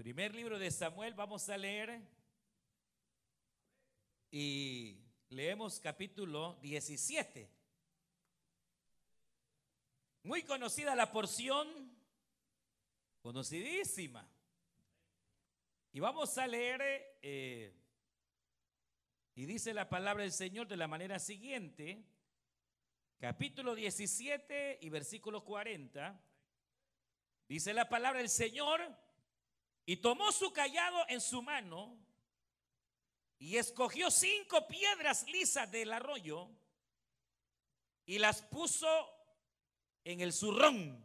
Primer libro de Samuel, vamos a leer y leemos capítulo 17. Muy conocida la porción, conocidísima. Y vamos a leer, eh, y dice la palabra del Señor de la manera siguiente, capítulo 17 y versículo 40. Dice la palabra del Señor, y tomó su callado en su mano y escogió cinco piedras lisas del arroyo y las puso en el zurrón,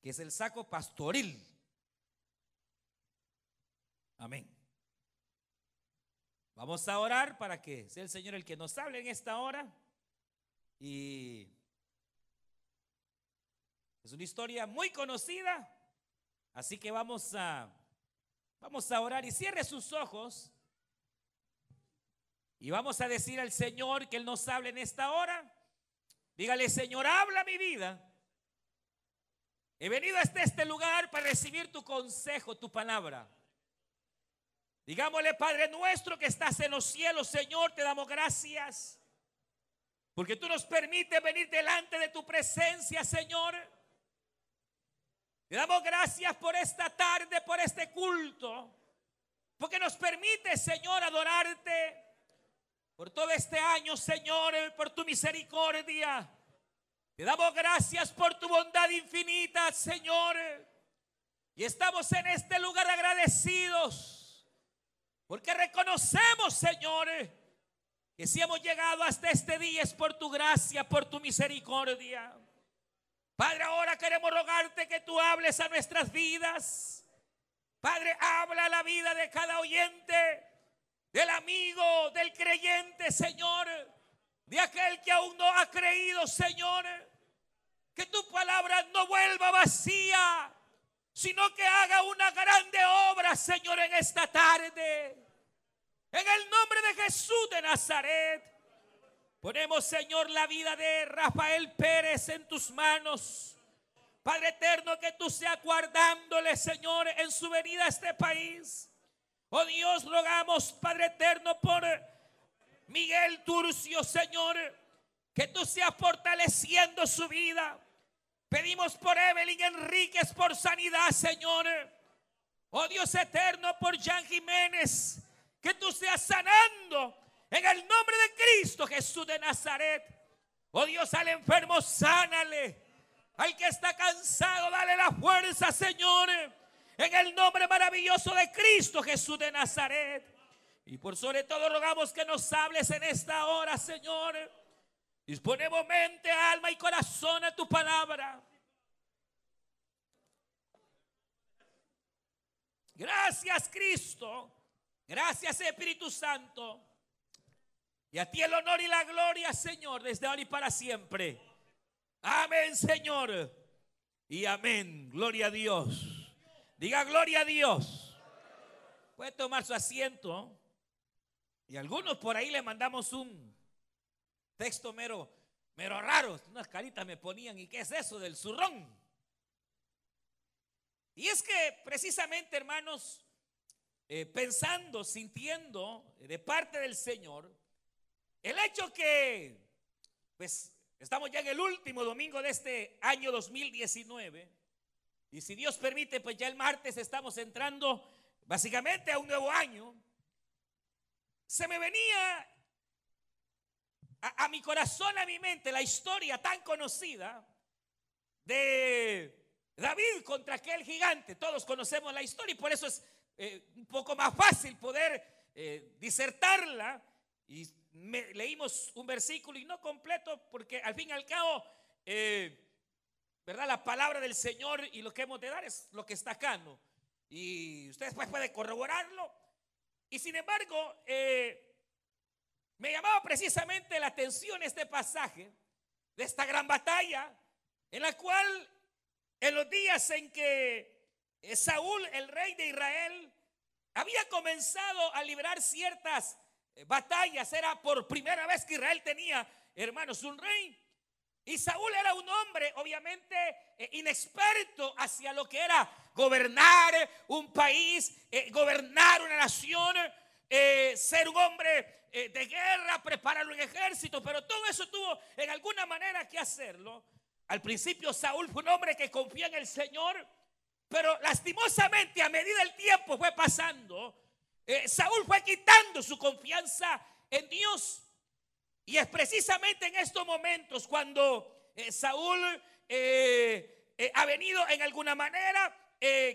que es el saco pastoril. Amén. Vamos a orar para que sea el Señor el que nos hable en esta hora. Y es una historia muy conocida, así que vamos a vamos a orar y cierre sus ojos. Y vamos a decir al Señor que Él nos hable en esta hora. Dígale, Señor, habla mi vida. He venido hasta este lugar para recibir tu consejo, tu palabra. Digámosle, Padre nuestro que estás en los cielos, Señor, te damos gracias. Porque tú nos permites venir delante de tu presencia, Señor. Te damos gracias por esta tarde, por este culto, porque nos permite, Señor, adorarte por todo este año, Señor, por tu misericordia. Te damos gracias por tu bondad infinita, Señor. Y estamos en este lugar agradecidos, porque reconocemos, Señor, que si hemos llegado hasta este día es por tu gracia, por tu misericordia. Padre, ahora queremos rogarte que tú hables a nuestras vidas. Padre, habla la vida de cada oyente, del amigo, del creyente, Señor, de aquel que aún no ha creído, Señor. Que tu palabra no vuelva vacía, sino que haga una grande obra, Señor, en esta tarde. En el nombre de Jesús de Nazaret. Ponemos, Señor, la vida de Rafael Pérez en tus manos. Padre eterno, que tú seas guardándole, Señor, en su venida a este país. Oh Dios, rogamos, Padre eterno, por Miguel Turcio, Señor, que tú seas fortaleciendo su vida. Pedimos por Evelyn Enríquez por sanidad, Señor. Oh Dios eterno, por Jean Jiménez, que tú seas sanando en el nombre de Cristo Jesús de Nazaret. Oh Dios, al enfermo, sánale. Al que está cansado, dale la fuerza, Señor. En el nombre maravilloso de Cristo Jesús de Nazaret. Y por sobre todo rogamos que nos hables en esta hora, Señor. Disponemos mente, alma y corazón a tu palabra. Gracias, Cristo. Gracias, Espíritu Santo. Y a ti el honor y la gloria, Señor, desde ahora y para siempre. Amén, Señor. Y amén. Gloria a Dios. Diga gloria a Dios. Puede tomar su asiento. Y algunos por ahí le mandamos un texto mero, mero raro. Unas caritas me ponían. ¿Y qué es eso del zurrón? Y es que precisamente, hermanos, eh, pensando, sintiendo de parte del Señor, el hecho que, pues, estamos ya en el último domingo de este año 2019, y si Dios permite, pues ya el martes estamos entrando básicamente a un nuevo año, se me venía a, mi corazón, a mi mente, la historia tan conocida de David contra aquel gigante. Todos conocemos la historia y por eso es eh, un poco más fácil poder eh, disertarla y leímos un versículo y no completo porque al fin y al cabo, eh, ¿verdad? La palabra del Señor y lo que hemos de dar es lo que está acá, ¿no? Y ustedes pues pueden corroborarlo. Y sin embargo, eh, me llamaba precisamente la atención este pasaje de esta gran batalla en la cual en los días en que eh, Saúl, el rey de Israel, había comenzado a librar ciertas batallas, era por primera vez que Israel tenía, hermanos, un rey. Y Saúl era un hombre, obviamente, eh, inexperto hacia lo que era gobernar un país, eh, gobernar una nación, eh, ser un hombre de guerra, preparar un ejército, pero todo eso tuvo en alguna manera que hacerlo. Al principio Saúl fue un hombre que confía en el Señor, pero lastimosamente a medida el tiempo fue pasando, Saúl fue quitando su confianza en Dios. Y es precisamente en estos momentos cuando eh, Saúl eh, eh, ha venido en alguna manera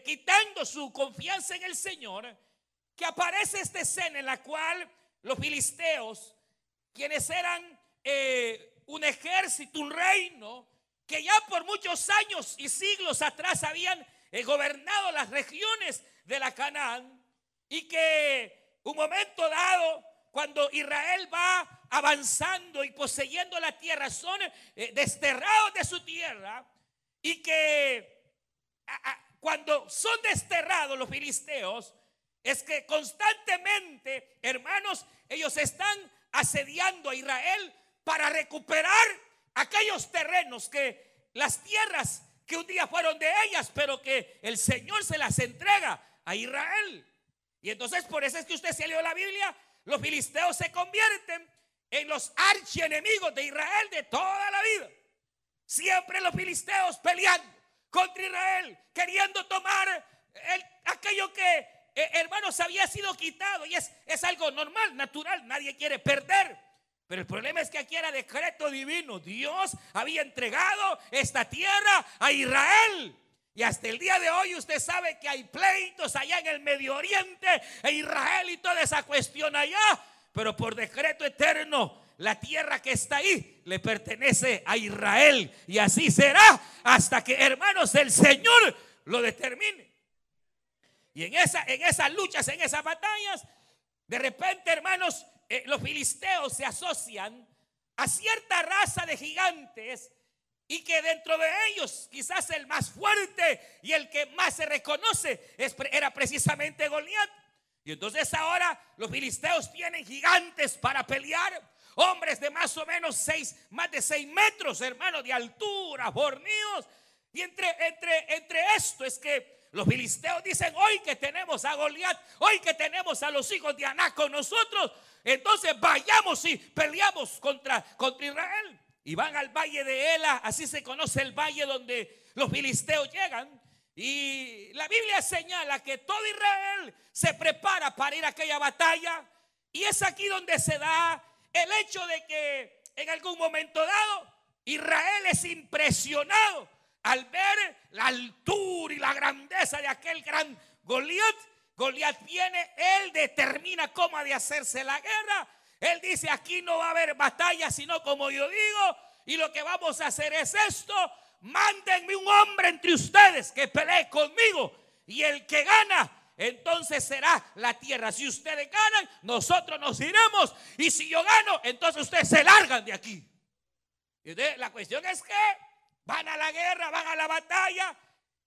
quitando su confianza en el Señor, que aparece esta escena en la cual los filisteos, quienes eran un ejército, un reino, que ya por muchos años y siglos atrás habían gobernado las regiones de la Canaán, y que un momento dado, cuando Israel va avanzando y poseyendo la tierra, son eh, desterrados de su tierra y que cuando son desterrados los filisteos, es que constantemente, hermanos, ellos están asediando a Israel para recuperar aquellos terrenos que las tierras que un día fueron de ellas, pero que el Señor se las entrega a Israel. Y entonces por eso es que usted se leyó la Biblia, los filisteos se convierten en los archienemigos de Israel de toda la vida. Siempre los filisteos peleando contra Israel, queriendo tomar aquello que, eh, hermanos, había sido quitado. Y es, es algo normal, natural, nadie quiere perder. Pero el problema es que aquí era decreto divino. Dios había entregado esta tierra a Israel. Y hasta el día de hoy usted sabe que hay pleitos allá en el Medio Oriente, e Israel y toda esa cuestión allá pero por decreto eterno la tierra que está ahí le pertenece a Israel. Y así será hasta que, hermanos, el Señor lo determine. Y en, esa, en esas luchas, en esas batallas, de repente, hermanos, eh, los filisteos se asocian a cierta raza de gigantes y que dentro de ellos quizás el más fuerte y el que más se reconoce era precisamente Goliat. Y entonces ahora los filisteos tienen gigantes para pelear. Hombres de más o menos seis, más de seis metros, hermanos, de altura, fornidos. Y entre, entre, entre esto es que los filisteos dicen, hoy que tenemos a Goliat, hoy que tenemos a los hijos de Aná con nosotros, entonces vayamos y peleamos contra, contra Israel. Y van al valle de Ela, así se conoce el valle donde los filisteos llegan. Y la Biblia señala que todo Israel se prepara para ir a aquella batalla. Y es aquí donde se da el hecho de que en algún momento dado Israel es impresionado al ver la altura y la grandeza de aquel gran Goliat. Goliat viene, él determina cómo ha de hacerse la guerra. Él dice, aquí no va a haber batalla, sino como yo digo, y lo que vamos a hacer es esto, mándenme un hombre entre ustedes que pelee conmigo. Y el que gana, entonces será la tierra. Si ustedes ganan, nosotros nos iremos. Y si yo gano, entonces ustedes se largan de aquí. La cuestión es que van a la guerra, van a la batalla.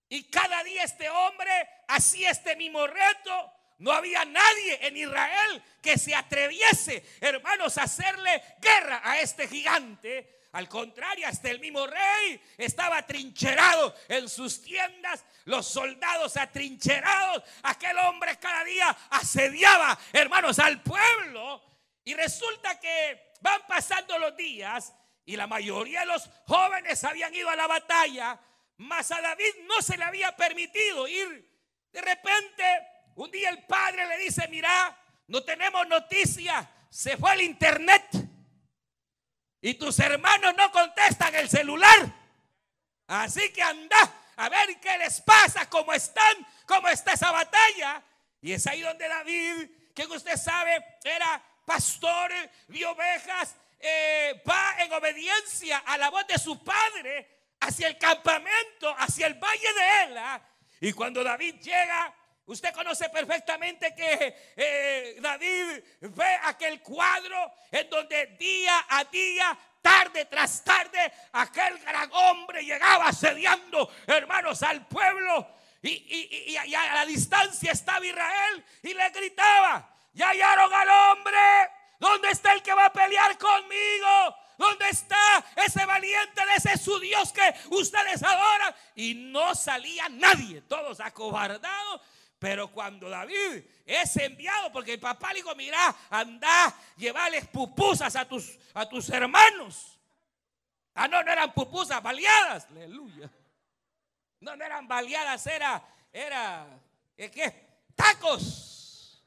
Y cada día este hombre hacía este mismo reto. No había nadie en Israel que se atreviese, hermanos, a hacerle guerra a este gigante. Al contrario, hasta el mismo rey estaba atrincherado en sus tiendas, los soldados atrincherados, aquel hombre cada día asediaba, hermanos, al pueblo. Y resulta que van pasando los días y la mayoría de los jóvenes habían ido a la batalla, mas a David no se le había permitido ir. De repente, un día el padre le dice, mira, no tenemos noticia, se fue al internet y tus hermanos no contestan el celular. Así que anda a ver qué les pasa, cómo están, cómo está esa batalla. Y es ahí donde David, que usted sabe, era pastor de ovejas, eh, va en obediencia a la voz de su padre hacia el campamento, hacia el valle de Ela. Y cuando David llega, Usted conoce perfectamente que eh, David ve aquel cuadro en donde día a día, tarde tras tarde, aquel gran hombre llegaba asediando, hermanos, al pueblo. Y, a la distancia estaba Israel y le gritaba, ya hallaron al hombre, ¿dónde está el que va a pelear conmigo? ¿Dónde está ese valiente ese su Dios que ustedes adoran? Y no salía nadie, todos acobardados. Pero cuando David es enviado, porque el papá le dijo, mira, anda, llevarles pupusas a tus, a tus hermanos. Ah, no, no eran pupusas, baleadas. Aleluya. No, no eran baleadas, era, era, ¿qué? Tacos.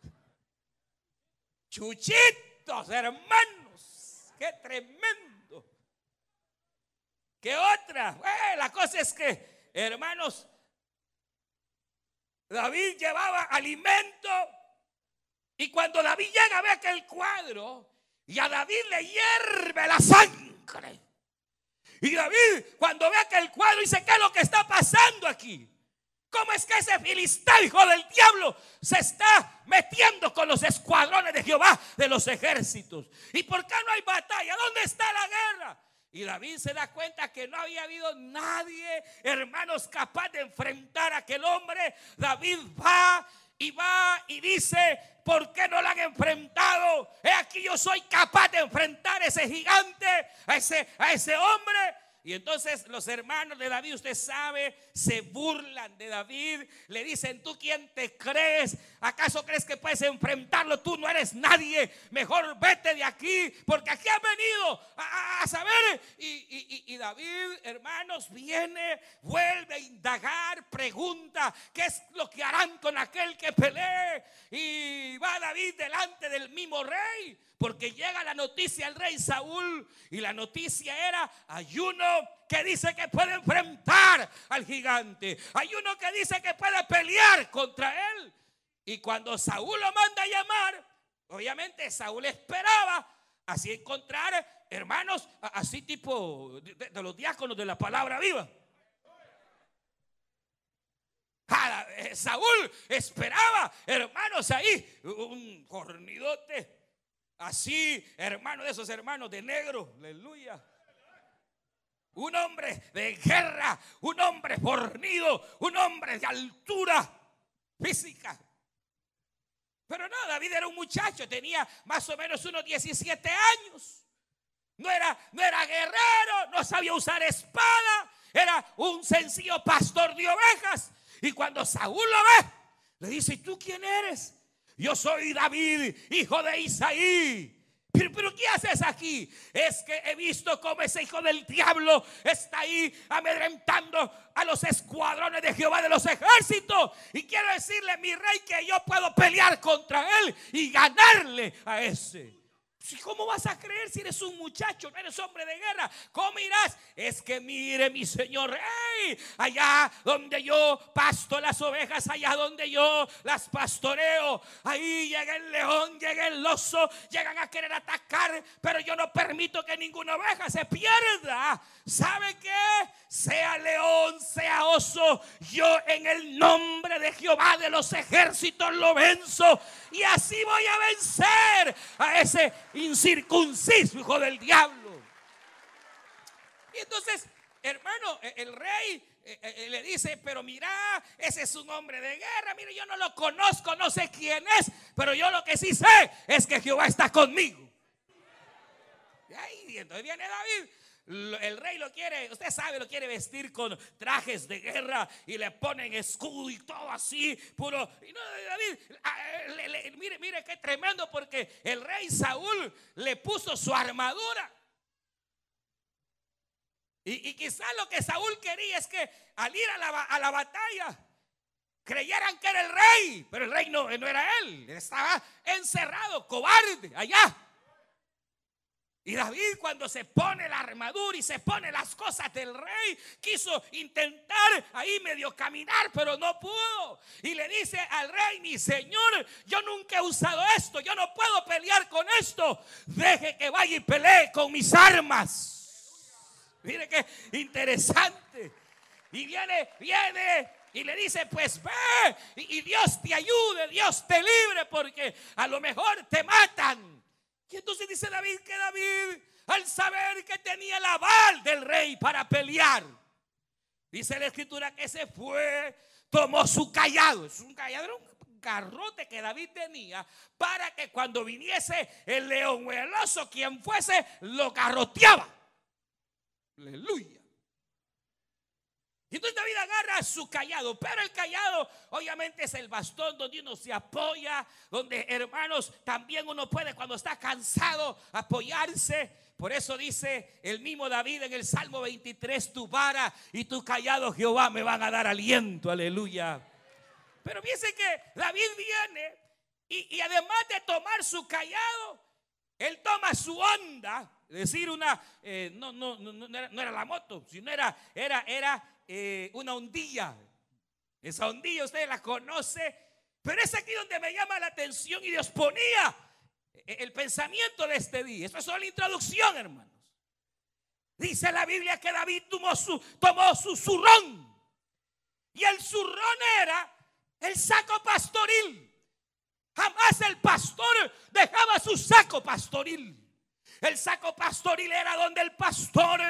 Chuchitos, hermanos. Qué tremendo. ¿Qué otra? la cosa es que, hermanos, David llevaba alimento. Y cuando David llega, ve aquel cuadro. Y a David le hierve la sangre. Y David, cuando ve aquel cuadro, dice: ¿Qué es lo que está pasando aquí? ¿Cómo es que ese filisteo, hijo del diablo, se está metiendo con los escuadrones de Jehová de los ejércitos? ¿Y por qué no hay batalla? ¿Dónde está la guerra? Y David se da cuenta que no había habido nadie, hermanos, capaz de enfrentar a aquel hombre. David va y va y dice, ¿por qué no lo han enfrentado? He aquí yo soy capaz de enfrentar a ese gigante, a ese, a ese hombre. Y entonces los hermanos de David, usted sabe, se burlan de David. Le dicen, ¿tú quién te crees? ¿Acaso crees que puedes enfrentarlo? Tú no eres nadie. Mejor vete de aquí, porque aquí has venido a, saber. Y, David, hermanos, viene, vuelve a indagar, pregunta, ¿qué es lo que harán con aquel que pelee? Y va David delante del mismo rey. Porque llega la noticia al rey Saúl y la noticia era, hay uno que dice que puede enfrentar al gigante, hay uno que dice que puede pelear contra él. Y cuando Saúl lo manda a llamar, obviamente Saúl esperaba así encontrar hermanos, así tipo de, los diáconos de la palabra viva. Eh, Saúl esperaba, hermanos, ahí un cornidote Así, hermano de esos hermanos de negro, aleluya. Un hombre de guerra, un hombre fornido, un hombre de altura física. Pero no, David era un muchacho, tenía más o menos unos 17 años. No era, no era guerrero, no sabía usar espada, era un sencillo pastor de ovejas. Y cuando Saúl lo ve, le dice, ¿y tú quién eres? Yo soy David, hijo de Isaí. Pero, ¿qué haces aquí? Es que he visto cómo ese hijo del diablo está ahí amedrentando a los escuadrones de Jehová de los ejércitos. Y quiero decirle, mi rey, que yo puedo pelear contra él y ganarle a ese. ¿Cómo vas a creer si eres un muchacho, no eres hombre de guerra? ¿Cómo irás? Es que mire mi señor rey, allá donde yo pasto las ovejas, allá donde yo las pastoreo, ahí llega el león, llega el oso, llegan a querer atacar, pero yo no permito que ninguna oveja se pierda. ¿Sabe qué? Sea león, sea oso, yo en el nombre de Jehová de los ejércitos lo venzo y así voy a vencer a ese incircunciso hijo del diablo. Y entonces, hermano, e, el rey e, e, le dice, pero mira, ese es un hombre de guerra, mire, yo no lo conozco, no sé quién es, pero yo lo que sí sé es que Jehová está conmigo. Y entonces viene David el rey lo quiere, usted sabe, lo quiere vestir con trajes de guerra y le ponen escudo y todo así, puro. Y David, ah, mire, mire qué tremendo, porque el rey Saúl le puso su armadura. Y, quizás lo que Saúl quería es que al ir a la, a la batalla, creyeran que era el rey, pero el rey no, no era él, estaba encerrado, cobarde, allá. Y David cuando se pone la armadura y se pone las cosas del rey, quiso intentar ahí medio caminar, pero no pudo. Y le dice al rey, mi señor, yo nunca he usado esto, yo no puedo pelear con esto. Deje que vaya y pelee con mis armas. Mire qué interesante. Y viene, viene y le dice, pues ve y, Dios te ayude, Dios te libre, porque a lo mejor te matan. Y entonces dice David que David, al saber que tenía el aval del rey para pelear, dice la escritura que se fue, tomó su callado, es un callado, un carrote que David tenía para que cuando viniese el león o el oso, quien fuese, lo garroteaba. Aleluya. Y entonces David agarra su callado, pero el callado obviamente es el bastón donde uno se apoya, donde hermanos también uno puede cuando está cansado apoyarse. Por eso dice el mismo David en el Salmo 23, tu vara y tu callado Jehová me van a dar aliento, aleluya. Pero fíjense que David viene y, además de tomar su callado, él toma su onda, es decir, una, eh, no, no, no, no, era, no era la moto, sino era, era, era eh, una ondilla. Esa ondilla usted la conoce, pero es aquí donde me llama la atención y Dios ponía el pensamiento de este día. Esto es solo la introducción, hermanos. Dice la Biblia que David tomó su, tomó su zurrón. Y el zurrón era el saco pastoril. Jamás el pastor dejaba su saco pastoril. El saco pastoril era donde el pastor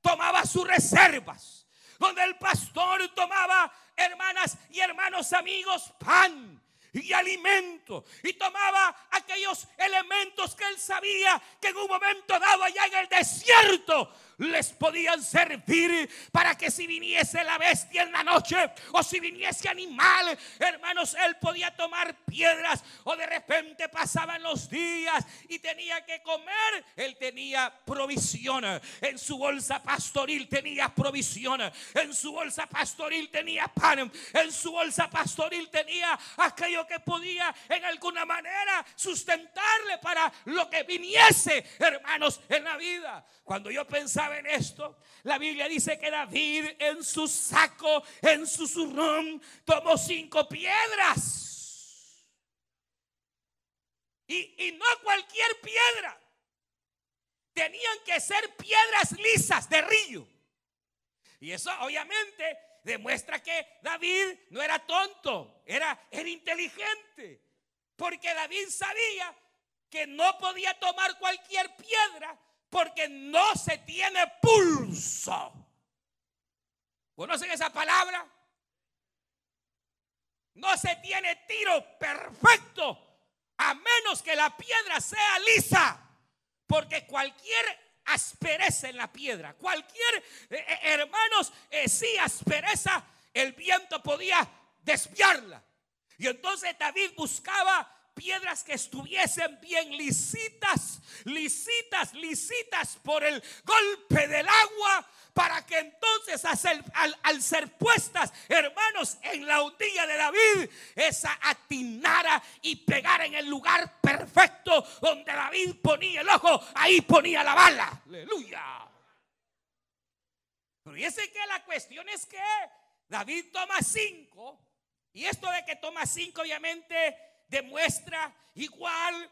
tomaba sus reservas donde el pastor tomaba, hermanas y hermanos amigos, pan y alimento y tomaba aquellos elementos que él sabía que en un momento dado allá en el desierto les podían servir para que si viniese la bestia en la noche o si viniese animal, hermanos, él podía tomar piedras o de repente pasaban los días y tenía que comer, él tenía provisión. En su bolsa pastoril tenía provisión. En su bolsa pastoril tenía pan. En su bolsa pastoril tenía aquello que podía en alguna manera sustentarle para lo que viniese, hermanos, en la vida. Cuando yo pensaba en esto, la Biblia dice que David en su saco, en su zurrón, tomó cinco piedras. Y, y no cualquier piedra. Tenían que ser piedras lisas de río. Y eso obviamente demuestra que David no era tonto, era, era inteligente. Porque David sabía que no podía tomar cualquier piedra porque no se tiene pulso. ¿Conocen esa palabra? No se tiene tiro perfecto a menos que la piedra sea lisa. Porque cualquier aspereza en la piedra, cualquier, eh, eh, hermanos, eh, si aspereza, el viento podía desviarla. Y entonces David buscaba piedras que estuviesen bien lisitas, lisitas, lisitas por el golpe del agua, para que entonces al, ser puestas, hermanos, en la hundilla de David, esa atinara y pegara en el lugar perfecto donde David ponía el ojo, ahí ponía la bala. Aleluya. Pero fíjense que la cuestión es que David toma cinco, y esto de que toma cinco, obviamente, demuestra igual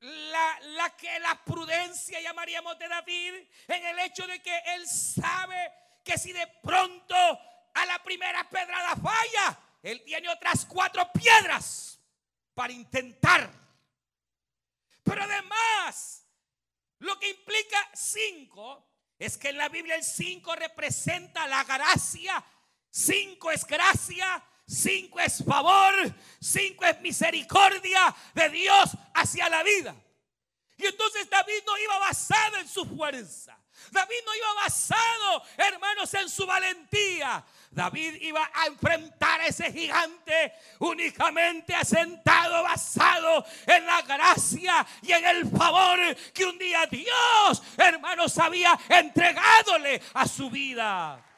la, que la prudencia llamaríamos de David en el hecho de que él sabe que si de pronto a la primera pedrada falla, él tiene otras cuatro piedras para intentar. Pero además, lo que implica cinco es que en la Biblia el cinco representa la gracia, cinco es gracia, Cinco es favor, cinco es misericordia de Dios hacia la vida. Y entonces David no iba basado en su fuerza. David no iba basado, hermanos, en su valentía. David iba a enfrentar a ese gigante únicamente asentado, basado en la gracia y en el favor que un día Dios, hermanos, había entregadole a su vida.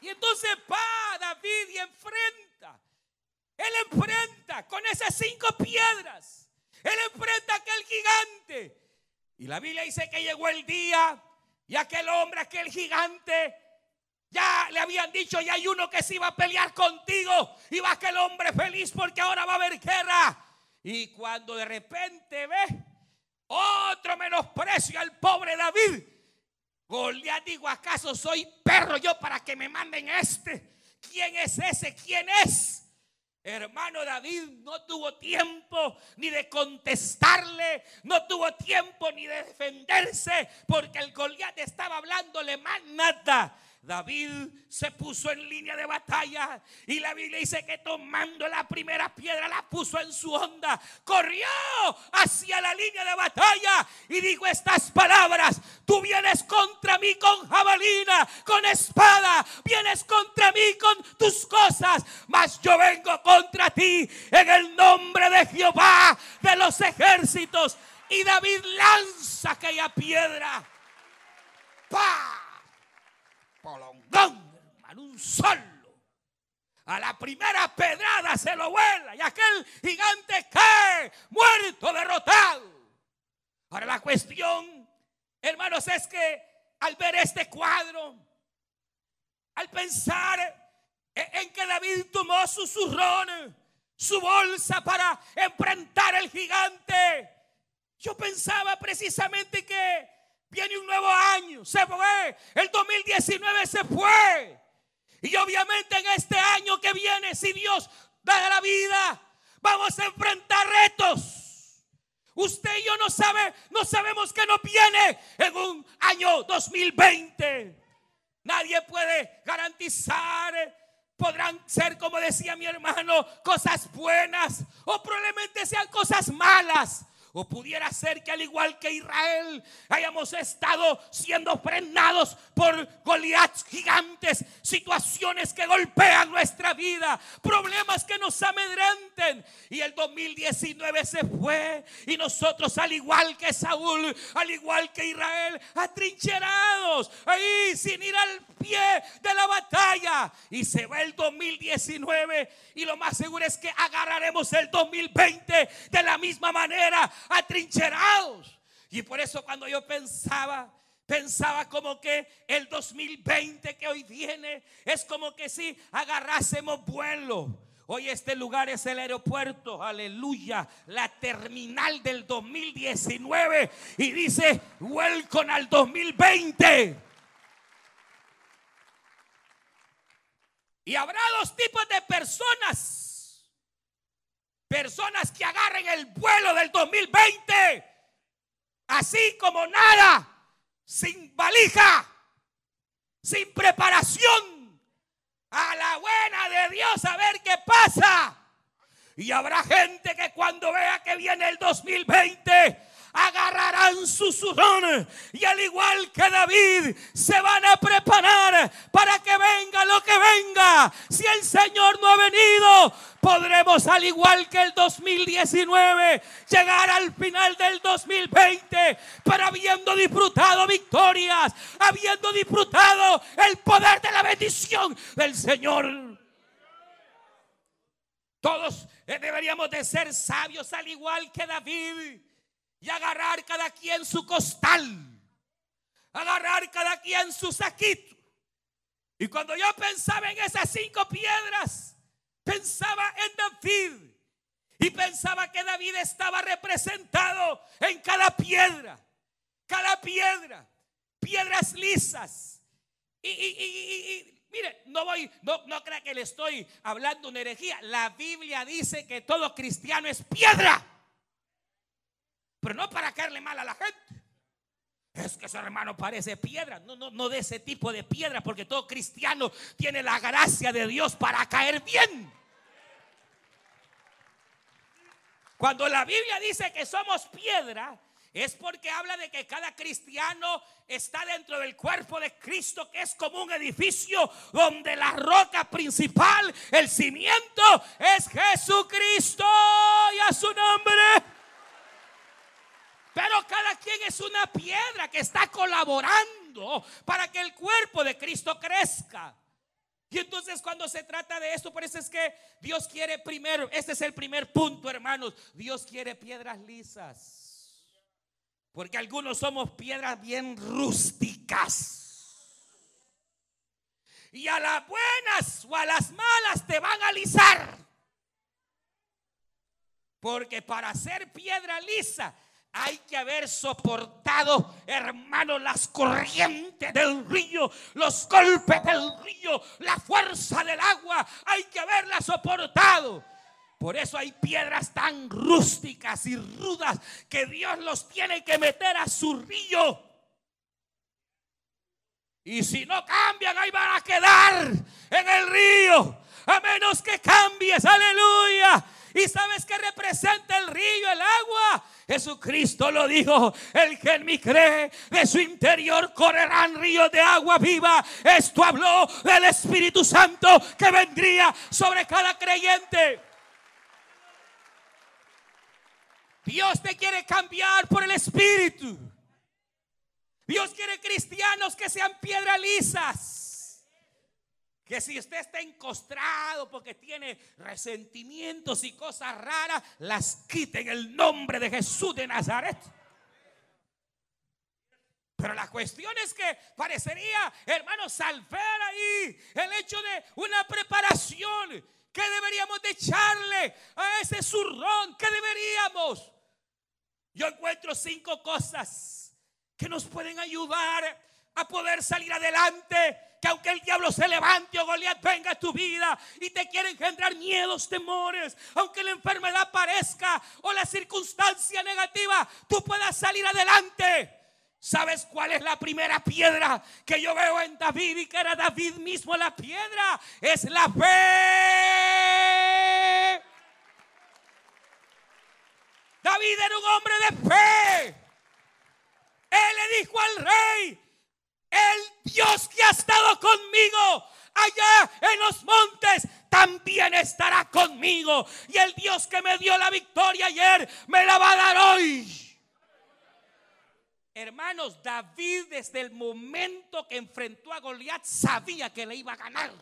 Y entonces va David y enfrenta. Él enfrenta con esas cinco piedras. Él enfrenta a aquel gigante. Y la Biblia dice que llegó el día y aquel hombre, aquel gigante, ya le habían dicho, ya hay uno que se iba a pelear contigo. Y va aquel hombre feliz porque ahora va a haber guerra. Y cuando de repente ve otro menosprecio al pobre David, Goliat digo, ¿acaso soy perro yo para que me manden este? ¿Quién es ese? ¿Quién es? Hermano David no tuvo tiempo ni de contestarle, no tuvo tiempo ni de defenderse, porque el Goliat estaba hablándole más nada. David se puso en línea de batalla y la Biblia dice que tomando la primera piedra la puso en su onda, corrió hacia la línea de batalla y dijo estas palabras, tú vienes contra mí con jabalina, con espada, vienes contra mí con tus cosas, mas yo vengo contra ti en el nombre de Jehová de los ejércitos. Y David lanza aquella piedra. ¡Pah! Polongón, hermano, un solo. A la primera pedrada se lo vuela y aquel gigante cae muerto, derrotado. Ahora la cuestión, hermanos, es que al ver este cuadro, al pensar en que David tomó su zurrón, su bolsa para enfrentar el gigante, yo pensaba precisamente que Viene un nuevo año, se fue. El 2019 se fue. Y obviamente en este año que viene, si Dios da la vida, vamos a enfrentar retos. Usted y yo no sabe, no sabemos que nos viene en un año 2020. Nadie puede garantizar podrán ser, como decía mi hermano, cosas buenas o probablemente sean cosas malas. O pudiera ser que al igual que Israel hayamos estado siendo frenados por Goliaths gigantes, situaciones que golpean nuestra vida, problemas que nos amedrenten. Y el 2019 se fue y nosotros al igual que Saúl, al igual que Israel, atrincherados ahí sin ir al pie de la batalla. Y se va el 2019 y lo más seguro es que agarraremos el 2020 de la misma manera, atrincherados. Y por eso cuando yo pensaba, pensaba como que el 2020 que hoy viene es como que si agarrásemos vuelo. Hoy este lugar es el aeropuerto, aleluya, la terminal del 2019 y dice, welcome al 2020. Y habrá dos tipos de personas. Personas que agarren el vuelo del 2020 así como nada, sin valija, sin preparación, a la buena de Dios a ver qué pasa. Y habrá gente que cuando vea que viene el 2020 agarrarán su zurrón y al igual que David se van a preparar para que venga lo que venga. Si el Señor no ha venido, podremos al igual que el 2019 llegar al final del 2020 para habiendo disfrutado victorias, habiendo disfrutado el poder de la bendición del Señor. Todos deberíamos de ser sabios al igual que David y agarrar cada quien su costal, agarrar cada quien su saquito. Y cuando yo pensaba en esas cinco piedras, pensaba en David y pensaba que David estaba representado en cada piedra, cada piedra, piedras lisas. Y, mire, no voy, no, no crea que le estoy hablando una herejía. La Biblia dice que todo cristiano es piedra. Pero no para caerle mal a la gente. Es que ese hermano parece piedra. No, no, no de ese tipo de piedra, porque todo cristiano tiene la gracia de Dios para caer bien. Cuando la Biblia dice que somos piedra, es porque habla de que cada cristiano está dentro del cuerpo de Cristo, que es como un edificio donde la roca principal, el cimiento, es Jesucristo y a su nombre. Pero cada quien es una piedra que está colaborando para que el cuerpo de Cristo crezca. Y entonces cuando se trata de esto, por eso es que Dios quiere primero, este es el primer punto, hermanos, Dios quiere piedras lisas. Porque algunos somos piedras bien rústicas. Y a las buenas o a las malas te van a lisar. Porque para ser piedra lisa hay que haber soportado, hermano, las corrientes del río, los golpes del río, la fuerza del agua. Hay que haberla soportado. Por eso hay piedras tan rústicas y rudas que Dios los tiene que meter a su río. Y si no cambian, ahí van a quedar en el río. A menos que cambies, aleluya. ¿Y sabes qué representa el río, el agua? Jesucristo lo dijo, el que en mí cree, de su interior correrán ríos de agua viva. Esto habló del Espíritu Santo que vendría sobre cada creyente. Dios te quiere cambiar por el Espíritu. Dios quiere cristianos que sean piedras lisas. Que si usted está encostrado porque tiene resentimientos y cosas raras, las quite en el nombre de Jesús de Nazaret. Pero la cuestión es que parecería, hermano, salvar ahí el hecho de una preparación. que deberíamos de echarle a ese zurrón? ¿Qué deberíamos? Yo encuentro cinco cosas que nos pueden ayudar a poder salir adelante. Que aunque el diablo se levante o Goliat venga a tu vida y te quiere engendrar miedos, temores, aunque la enfermedad aparezca o la circunstancia negativa, tú puedas salir adelante. ¿Sabes cuál es la primera piedra que yo veo en David y que era David mismo la piedra? Es la fe. David era un hombre de fe. Él le dijo al rey, el Dios que ha estado conmigo allá en los montes también estará conmigo. Y el Dios que me dio la victoria ayer me la va a dar hoy. Hermanos, David desde el momento que enfrentó a Goliat sabía que le iba a ganar.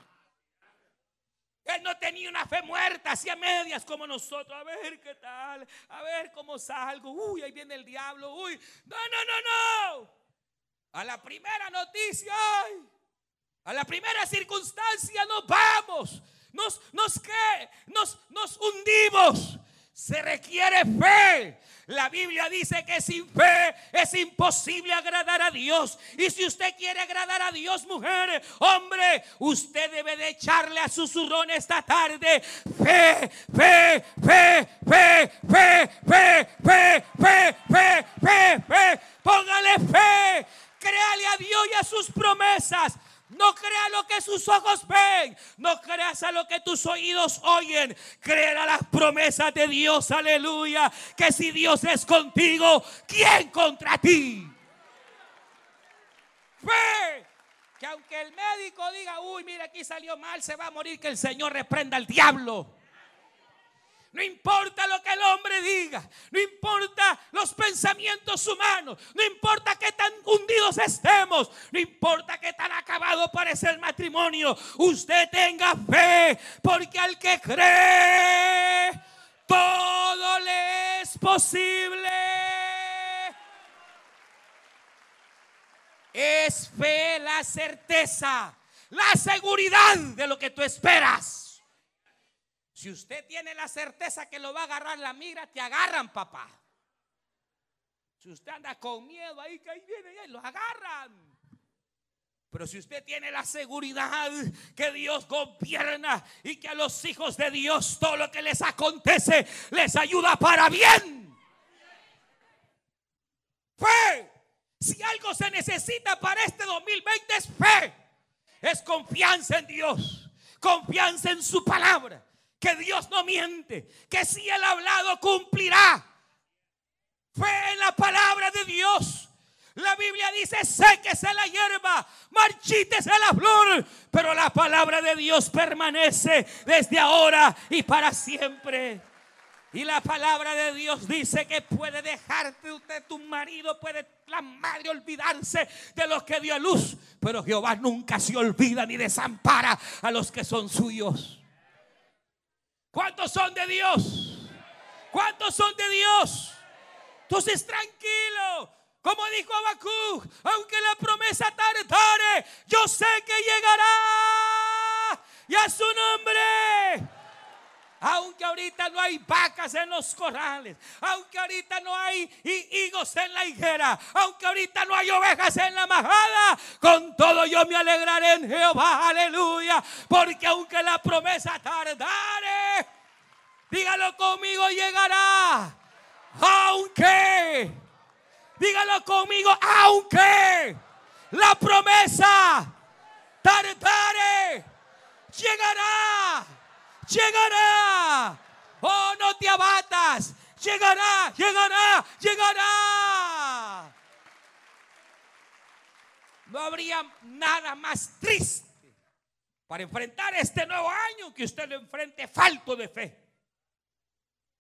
Él no tenía una fe muerta, hacía medias como nosotros. A ver qué tal, a ver cómo salgo. Uy, ahí viene el diablo. Uy, no, no, no, no. A la primera noticia, a la primera circunstancia nos vamos. Nos, nos, ¿qué? Nos, nos hundimos. Se requiere fe. La Biblia dice que sin fe es imposible agradar a Dios. Y si usted quiere agradar a Dios, mujer, hombre, usted debe de echarle a su zurrón esta tarde fe, fe, fe, fe, fe, fe, fe, fe, fe, fe, fe. Póngale fe. Créale a Dios y a sus promesas. No crea lo que sus ojos ven. No creas a lo que tus oídos oyen. Crea las promesas de Dios. Aleluya. Que si Dios es contigo, ¿quién contra ti? Fe. Que aunque el médico diga, uy, mira, aquí salió mal, se va a morir, que el Señor reprenda al diablo. No importa lo que el hombre diga, no importa los pensamientos humanos, no importa qué tan hundidos estemos, no importa qué tan acabado parece el matrimonio, usted tenga fe, porque al que cree, todo le es posible. Es fe la certeza, la seguridad de lo que tú esperas. Si usted tiene la certeza que lo va a agarrar la mira, te agarran, papá. Si usted anda con miedo ahí, que ahí viene, ahí lo agarran. Pero si usted tiene la seguridad que Dios gobierna y que a los hijos de Dios todo lo que les acontece les ayuda para bien. Fe. Si algo se necesita para este 2020 es fe. Es confianza en Dios. Confianza en su palabra que Dios no miente, que si Él ha hablado cumplirá. Fe en la palabra de Dios. La Biblia dice, séquese la hierba, marchítese la flor, pero la palabra de Dios permanece desde ahora y para siempre. Y la palabra de Dios dice que puede dejarte usted, tu marido, puede la madre olvidarse de los que dio a luz, pero Jehová nunca se olvida ni desampara a los que son suyos. ¿Cuántos son de Dios? ¿Cuántos son de Dios? Entonces tranquilo. Como dijo Abacú, aunque la promesa tardare, yo sé que llegará. Y a su nombre. Aunque ahorita no hay vacas en los corrales, aunque ahorita no hay higos en la higuera, aunque ahorita no hay ovejas en la majada, con todo yo me alegraré en Jehová, aleluya, porque aunque la promesa tardare, dígalo conmigo, llegará. Aunque, dígalo conmigo, aunque La promesa tarde llegará, llegará. Oh, no te abatas. Llegará, llegará, llegará. No habría nada más triste para enfrentar este nuevo año que usted lo enfrente falto de fe.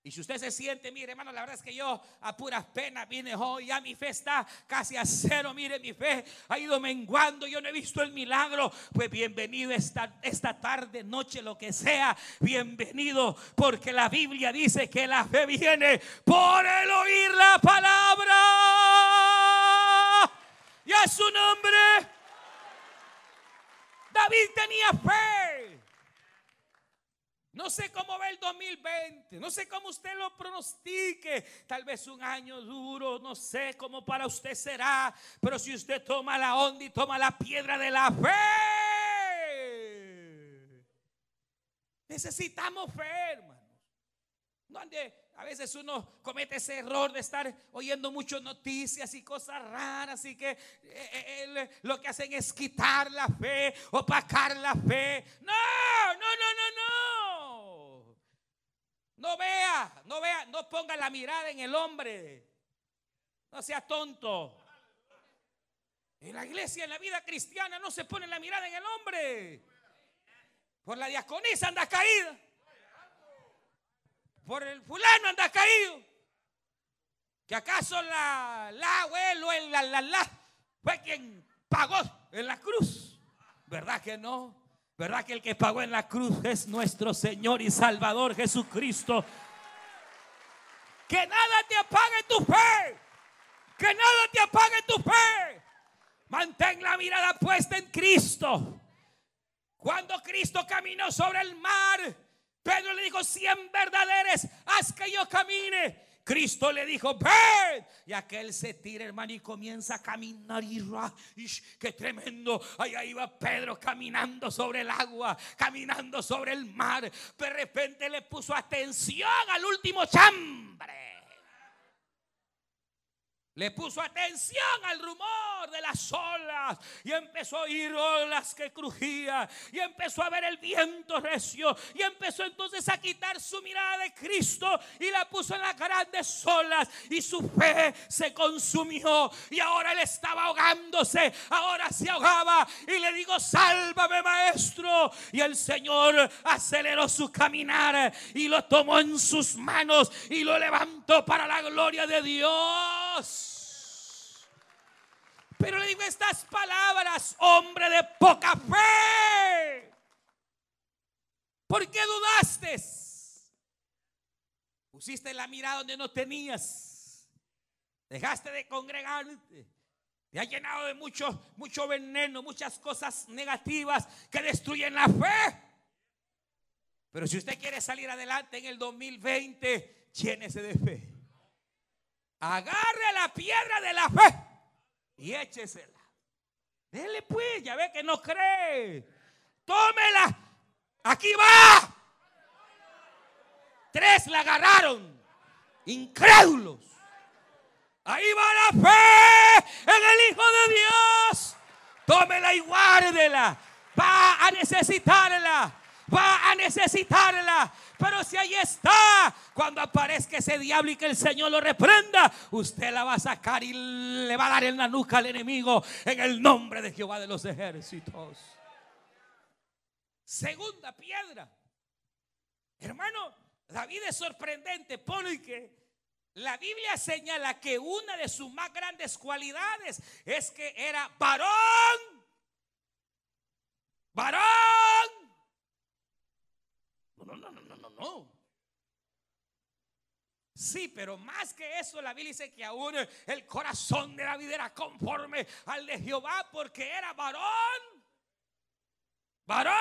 Y si usted se siente, mire hermano, la verdad es que yo a puras penas vine hoy, ya mi fe está casi a cero, mire mi fe ha ido menguando, yo no he visto el milagro, pues bienvenido esta, esta tarde, noche, lo que sea, bienvenido, porque la Biblia dice que la fe viene por el oír la palabra. Y a su nombre, David tenía fe. No sé cómo va el 2020, no sé cómo usted lo pronostique, tal vez un año duro, no sé cómo para usted será, pero si usted toma la onda y toma la piedra de la fe, necesitamos fe, hermanos. No a veces uno comete ese error de estar oyendo muchas noticias y cosas raras y que eh, eh, lo que hacen es quitar la fe, opacar la fe. No, no, no, no, no. No vea, no vea, no ponga la mirada en el hombre. No sea tonto. En la iglesia, en la vida cristiana, no se pone la mirada en el hombre. Por la diaconisa anda caída por el fulano anda caído. Que acaso la, la abuelo, el la, la, la, fue quien pagó en la cruz. ¿Verdad que no? ¿Verdad que el que pagó en la cruz es nuestro Señor y Salvador Jesucristo? Que nada te apague tu fe. Que nada te apague tu fe. Mantén la mirada puesta en Cristo. Cuando Cristo caminó sobre el mar, Pedro le dijo, si en verdad eres, haz que yo camine. Cristo le dijo, ven. Y aquel se tira, hermano, y comienza a caminar. Y qué tremendo. Allá iba Pedro caminando sobre el agua, caminando sobre el mar. De repente le puso atención al último chambre. Le puso atención al rumor de las olas y empezó a oír olas que crujían y empezó a ver el viento recio y empezó entonces a quitar su mirada de Cristo y la puso en las grandes olas y su fe se consumió y ahora él estaba ahogándose, ahora se ahogaba y le digo, sálvame maestro. Y el Señor aceleró su caminar y lo tomó en sus manos y lo levantó para la gloria de Dios. Pero le digo estas palabras, hombre de poca fe. ¿Por qué dudaste? Pusiste la mirada donde no tenías. Dejaste de congregarte. Te ha llenado de mucho, mucho veneno, muchas cosas negativas que destruyen la fe. Pero si usted quiere salir adelante en el 2020, llénese de fe. Agarre la piedra de la fe y échesela. Dele pues, ya ve que no cree. Tómela. Aquí va. Tres la agarraron. Incrédulos. Ahí va la fe en el Hijo de Dios. Tómela y guárdela. Va a necesitarla. Va a necesitarla. Pero si ahí está, cuando aparezca ese diablo y que el Señor lo reprenda, usted la va a sacar y le va a dar en la nuca al enemigo en el nombre de Jehová de los ejércitos. Segunda piedra. Hermano, David es sorprendente porque la Biblia señala que una de sus más grandes cualidades es que era varón. Varón no, no, no, no, no, no. Sí, pero más que eso, la Biblia dice que aún el corazón de David era conforme al de Jehová porque era varón. Varón.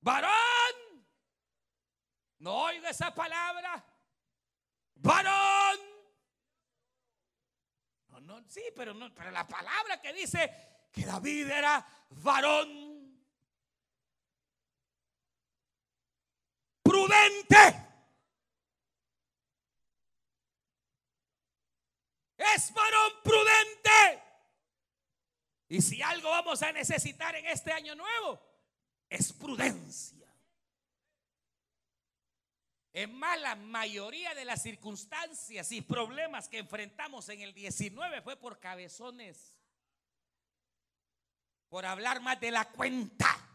Varón. No oigo esa palabra. Varón. No, no, sí, pero no, pero la palabra que dice que David era varón prudente. Es varón prudente. Y si algo vamos a necesitar en este año nuevo, es prudencia. Es más, la mayoría de las circunstancias y problemas que enfrentamos en el 19 fue por cabezones. Por hablar más de la cuenta.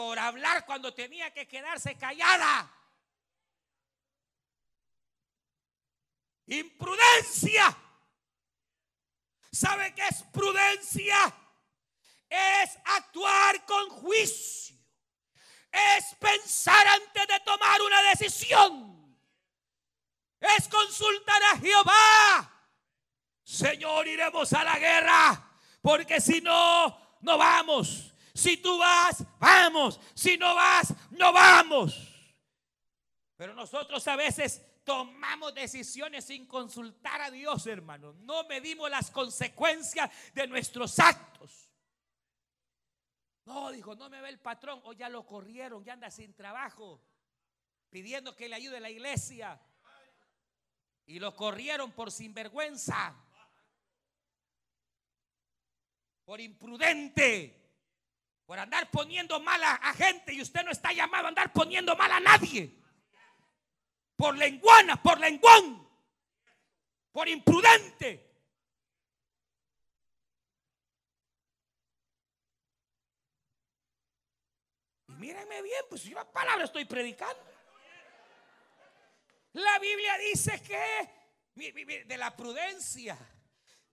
Por hablar cuando tenía que quedarse callada. Imprudencia. ¿Sabe qué es prudencia? Es actuar con juicio. Es pensar antes de tomar una decisión. Es consultar a Jehová. Señor, iremos a la guerra. Porque si no, no vamos. Si tú vas, vamos. Si no vas, no vamos. Pero nosotros a veces tomamos decisiones sin consultar a Dios, hermano. No medimos las consecuencias de nuestros actos. No, dijo, no me ve el patrón. O ya lo corrieron, ya anda sin trabajo, pidiendo que le ayude la iglesia. Y lo corrieron por sinvergüenza, por imprudente, por andar poniendo mal a, gente. Y usted no está llamado a andar poniendo mal a nadie por lenguana, por lenguón, por imprudente. Y mírenme bien, pues yo la palabra estoy predicando. La Biblia dice que de la prudencia.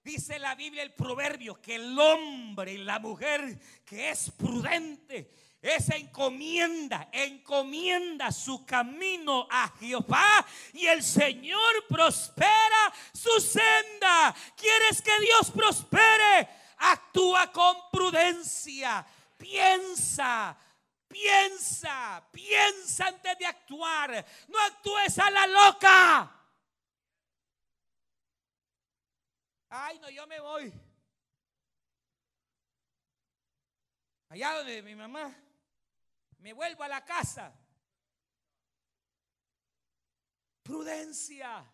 Dice la Biblia el proverbio que el hombre y la mujer que es prudente esa encomienda, encomienda su camino a Jehová y el Señor prospera su senda. ¿Quieres que Dios prospere? Actúa con prudencia. Piensa, piensa, piensa antes de actuar. No actúes a la loca. Ay, no, yo me voy. Allá donde mi mamá me vuelvo a la casa. Prudencia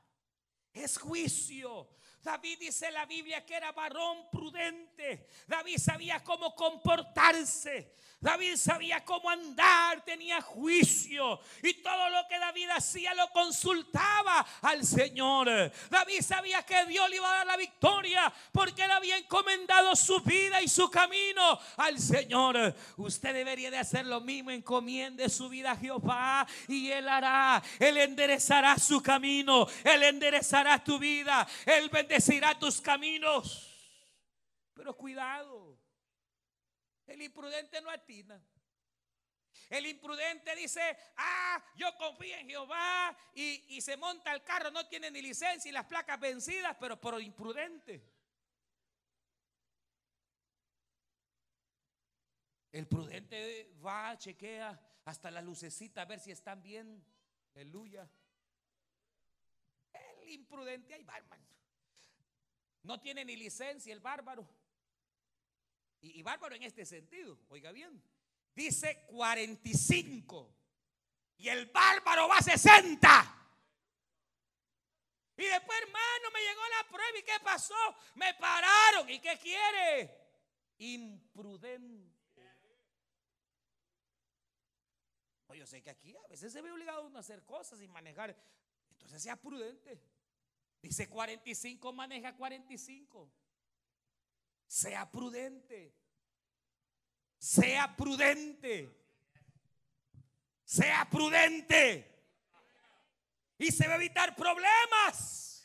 es juicio. David dice en la Biblia que era varón prudente. David sabía cómo comportarse. David sabía cómo andar, tenía juicio y todo lo que David hacía lo consultaba al Señor. David sabía que Dios le iba a dar la victoria porque le había encomendado su vida y su camino al Señor. Usted debería de hacer lo mismo, encomiende su vida a Jehová y Él hará, Él enderezará su camino, Él enderezará tu vida, Él bendecirá tus caminos. Pero cuidado. El imprudente no atina. El imprudente dice, ah, yo confío en Jehová y, se monta el carro, no tiene ni licencia y las placas vencidas, pero por imprudente. El prudente va, chequea hasta la lucecita a ver si están bien. Aleluya. El imprudente, ahí va, hermano. No tiene ni licencia el bárbaro. Y, bárbaro en este sentido, oiga bien. Dice 45. Y el bárbaro va a 60. Y después, hermano, me llegó la prueba. ¿Y qué pasó? Me pararon. ¿Y qué quiere? Imprudente. Pues yo sé que aquí a veces se ve obligado uno a hacer cosas y manejar. Entonces sea prudente. Dice 45, maneja 45. Sea prudente. Sea prudente. Sea prudente. Y se va a evitar problemas.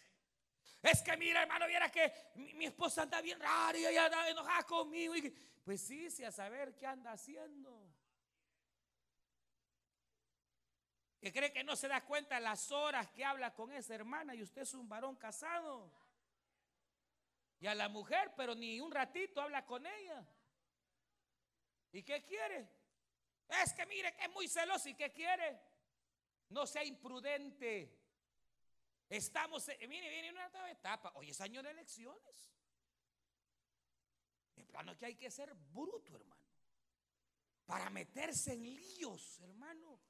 Es que mira, hermano, viera que mi, esposa anda bien rara y ella anda enojada conmigo. pues sí, sí, a saber qué anda haciendo. Que cree que no se da cuenta las horas que habla con esa hermana y usted es un varón casado y a la mujer, pero ni un ratito habla con ella. ¿Y qué quiere? Es que mire que es muy celoso y qué quiere. No sea imprudente. Estamos, mire, viene una nueva etapa. Hoy es año de elecciones. De plano que hay que ser bruto, hermano. Para meterse en líos, hermano.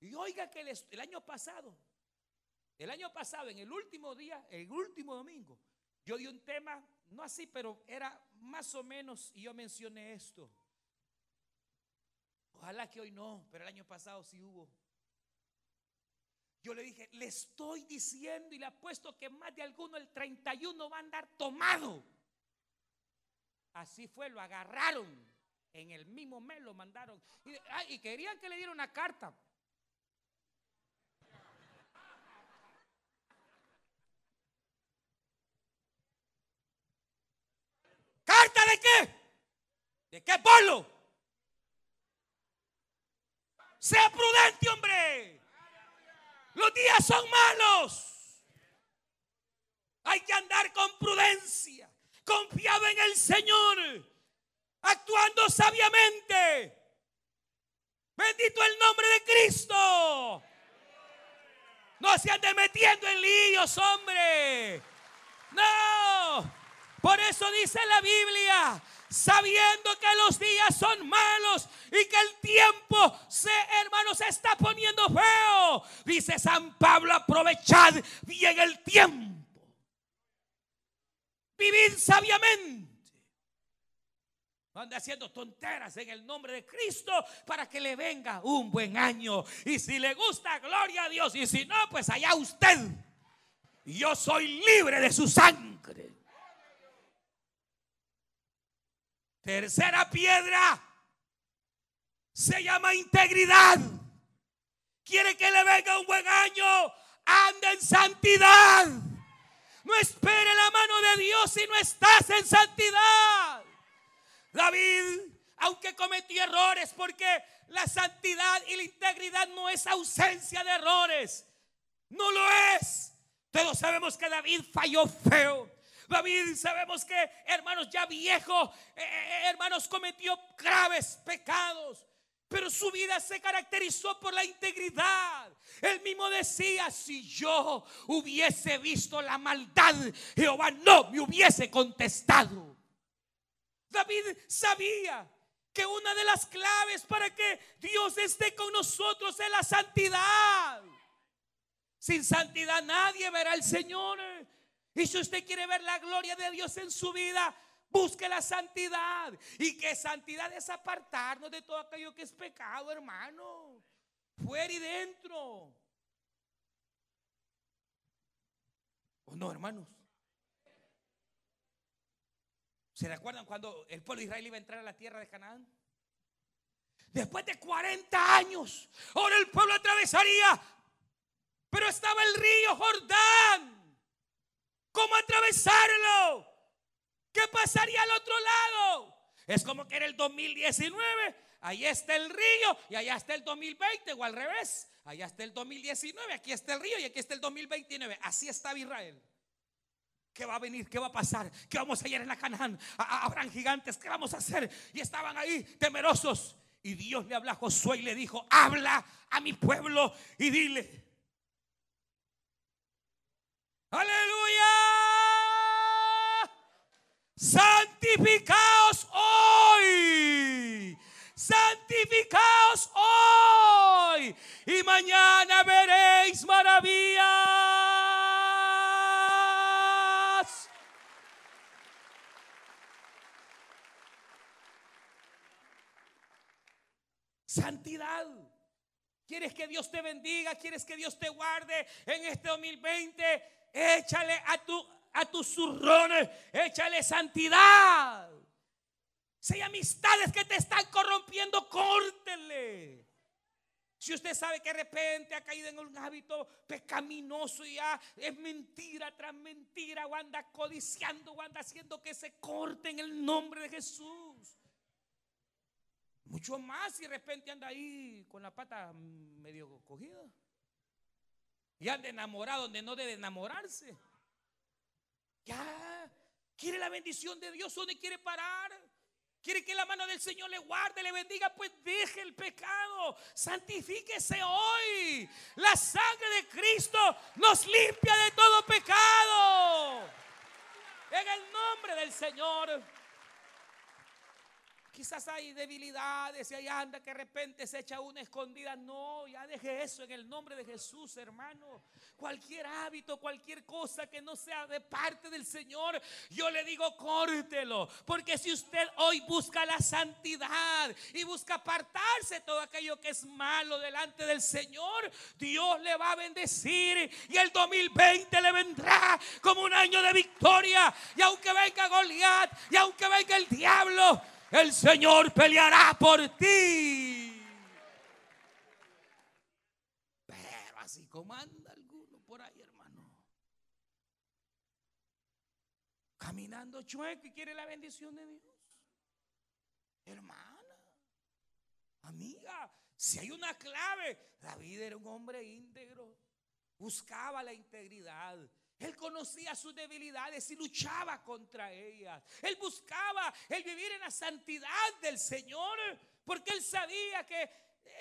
Y oiga que el año pasado, el año pasado, en el último día, el último domingo, yo di un tema no así, pero era más o menos, y yo mencioné esto. Ojalá que hoy no, pero el año pasado sí hubo. Yo le dije, le estoy diciendo y le apuesto que más de alguno el 31 va a andar tomado. Así fue, lo agarraron. En el mismo mes lo mandaron. Y, y querían que le diera una carta. ¿Carta de qué? ¿De qué pueblo? Sea prudente, hombre. Los días son malos. Hay que andar con prudencia, confiado en el Señor, actuando sabiamente. Bendito el nombre de Cristo. No se ande metiendo en líos, hombre. No. Por eso dice la Biblia, sabiendo que los días son malos y que el tiempo se, hermanos, se está poniendo feo. Dice San Pablo, aprovechad bien el tiempo. Vivid sabiamente. No ande haciendo tonteras en el nombre de Cristo para que le venga un buen año. Y si le gusta, gloria a Dios. Y si no, pues allá usted. Yo soy libre de su sangre. Tercera piedra se llama integridad. Quiere que le venga un buen año, anda en santidad. No espere la mano de Dios si no estás en santidad. David, aunque cometió errores, porque la santidad y la integridad no es ausencia de errores. No lo es. Todos sabemos que David falló feo. David sabemos que, hermanos, ya viejo, eh, eh, hermanos, cometió graves pecados. Pero su vida se caracterizó por la integridad. Él mismo decía, si yo hubiese visto la maldad, Jehová no me hubiese contestado. David sabía que una de las claves para que Dios esté con nosotros es la santidad. Sin santidad nadie verá al Señor. Y si usted quiere ver la gloria de Dios en su vida, busque la santidad. Y que santidad es apartarnos de todo aquello que es pecado, hermano. Fuera y dentro. ¿O no, hermanos? ¿Se recuerdan cuando el pueblo de Israel iba a entrar a la tierra de Canaán? Después de 40 años, ahora el pueblo atravesaría, pero estaba el río Jordán ¿Cómo atravesarlo? ¿Qué pasaría al otro lado? Es como que era el 2019. Ahí está el río y allá está el 2020 o al revés. Allá está el 2019, aquí está el río y aquí está el 2029. Así estaba Israel. ¿Qué va a venir? ¿Qué va a pasar? ¿Qué vamos a hallar en la Canaán? Habrán gigantes, ¿qué vamos a hacer? Y estaban ahí temerosos. Y Dios le habla a Josué y le dijo, habla a mi pueblo y dile, Aleluya. Santificaos hoy. Santificaos hoy. Y mañana veréis maravillas. Santidad. ¿Quieres que Dios te bendiga? ¿Quieres que Dios te guarde en este 2020? échale a, tu, a tus zurrones, échale santidad. Si hay amistades que te están corrompiendo, córtele. Si usted sabe que de repente ha caído en un hábito pecaminoso y ya es mentira tras mentira, o anda codiciando, o anda haciendo que se corte en el nombre de Jesús. Mucho más si de repente anda ahí con la pata medio cogida. Y anda enamorado donde no debe enamorarse. Ya. Quiere la bendición de Dios donde quiere parar. Quiere que la mano del Señor le guarde, le bendiga, pues deje el pecado. Santifíquese hoy. La sangre de Cristo nos limpia de todo pecado. En el nombre del Señor. Quizás hay debilidades y ahí anda que de repente se echa una escondida. No, ya deje eso en el nombre de Jesús, hermano. Cualquier hábito, cualquier cosa que no sea de parte del Señor, yo le digo córtelo. Porque si usted hoy busca la santidad y busca apartarse todo aquello que es malo delante del Señor, Dios le va a bendecir y el 2020 le vendrá como un año de victoria. Y aunque venga Goliat y aunque venga el diablo, el Señor peleará por ti. Pero así como anda alguno por ahí, hermano. Caminando chueco y quiere la bendición de Dios. Hermana, amiga, si hay una clave, David era un hombre íntegro. Buscaba la integridad. Él conocía sus debilidades y luchaba contra ellas. Él buscaba el vivir en la santidad del Señor porque él sabía que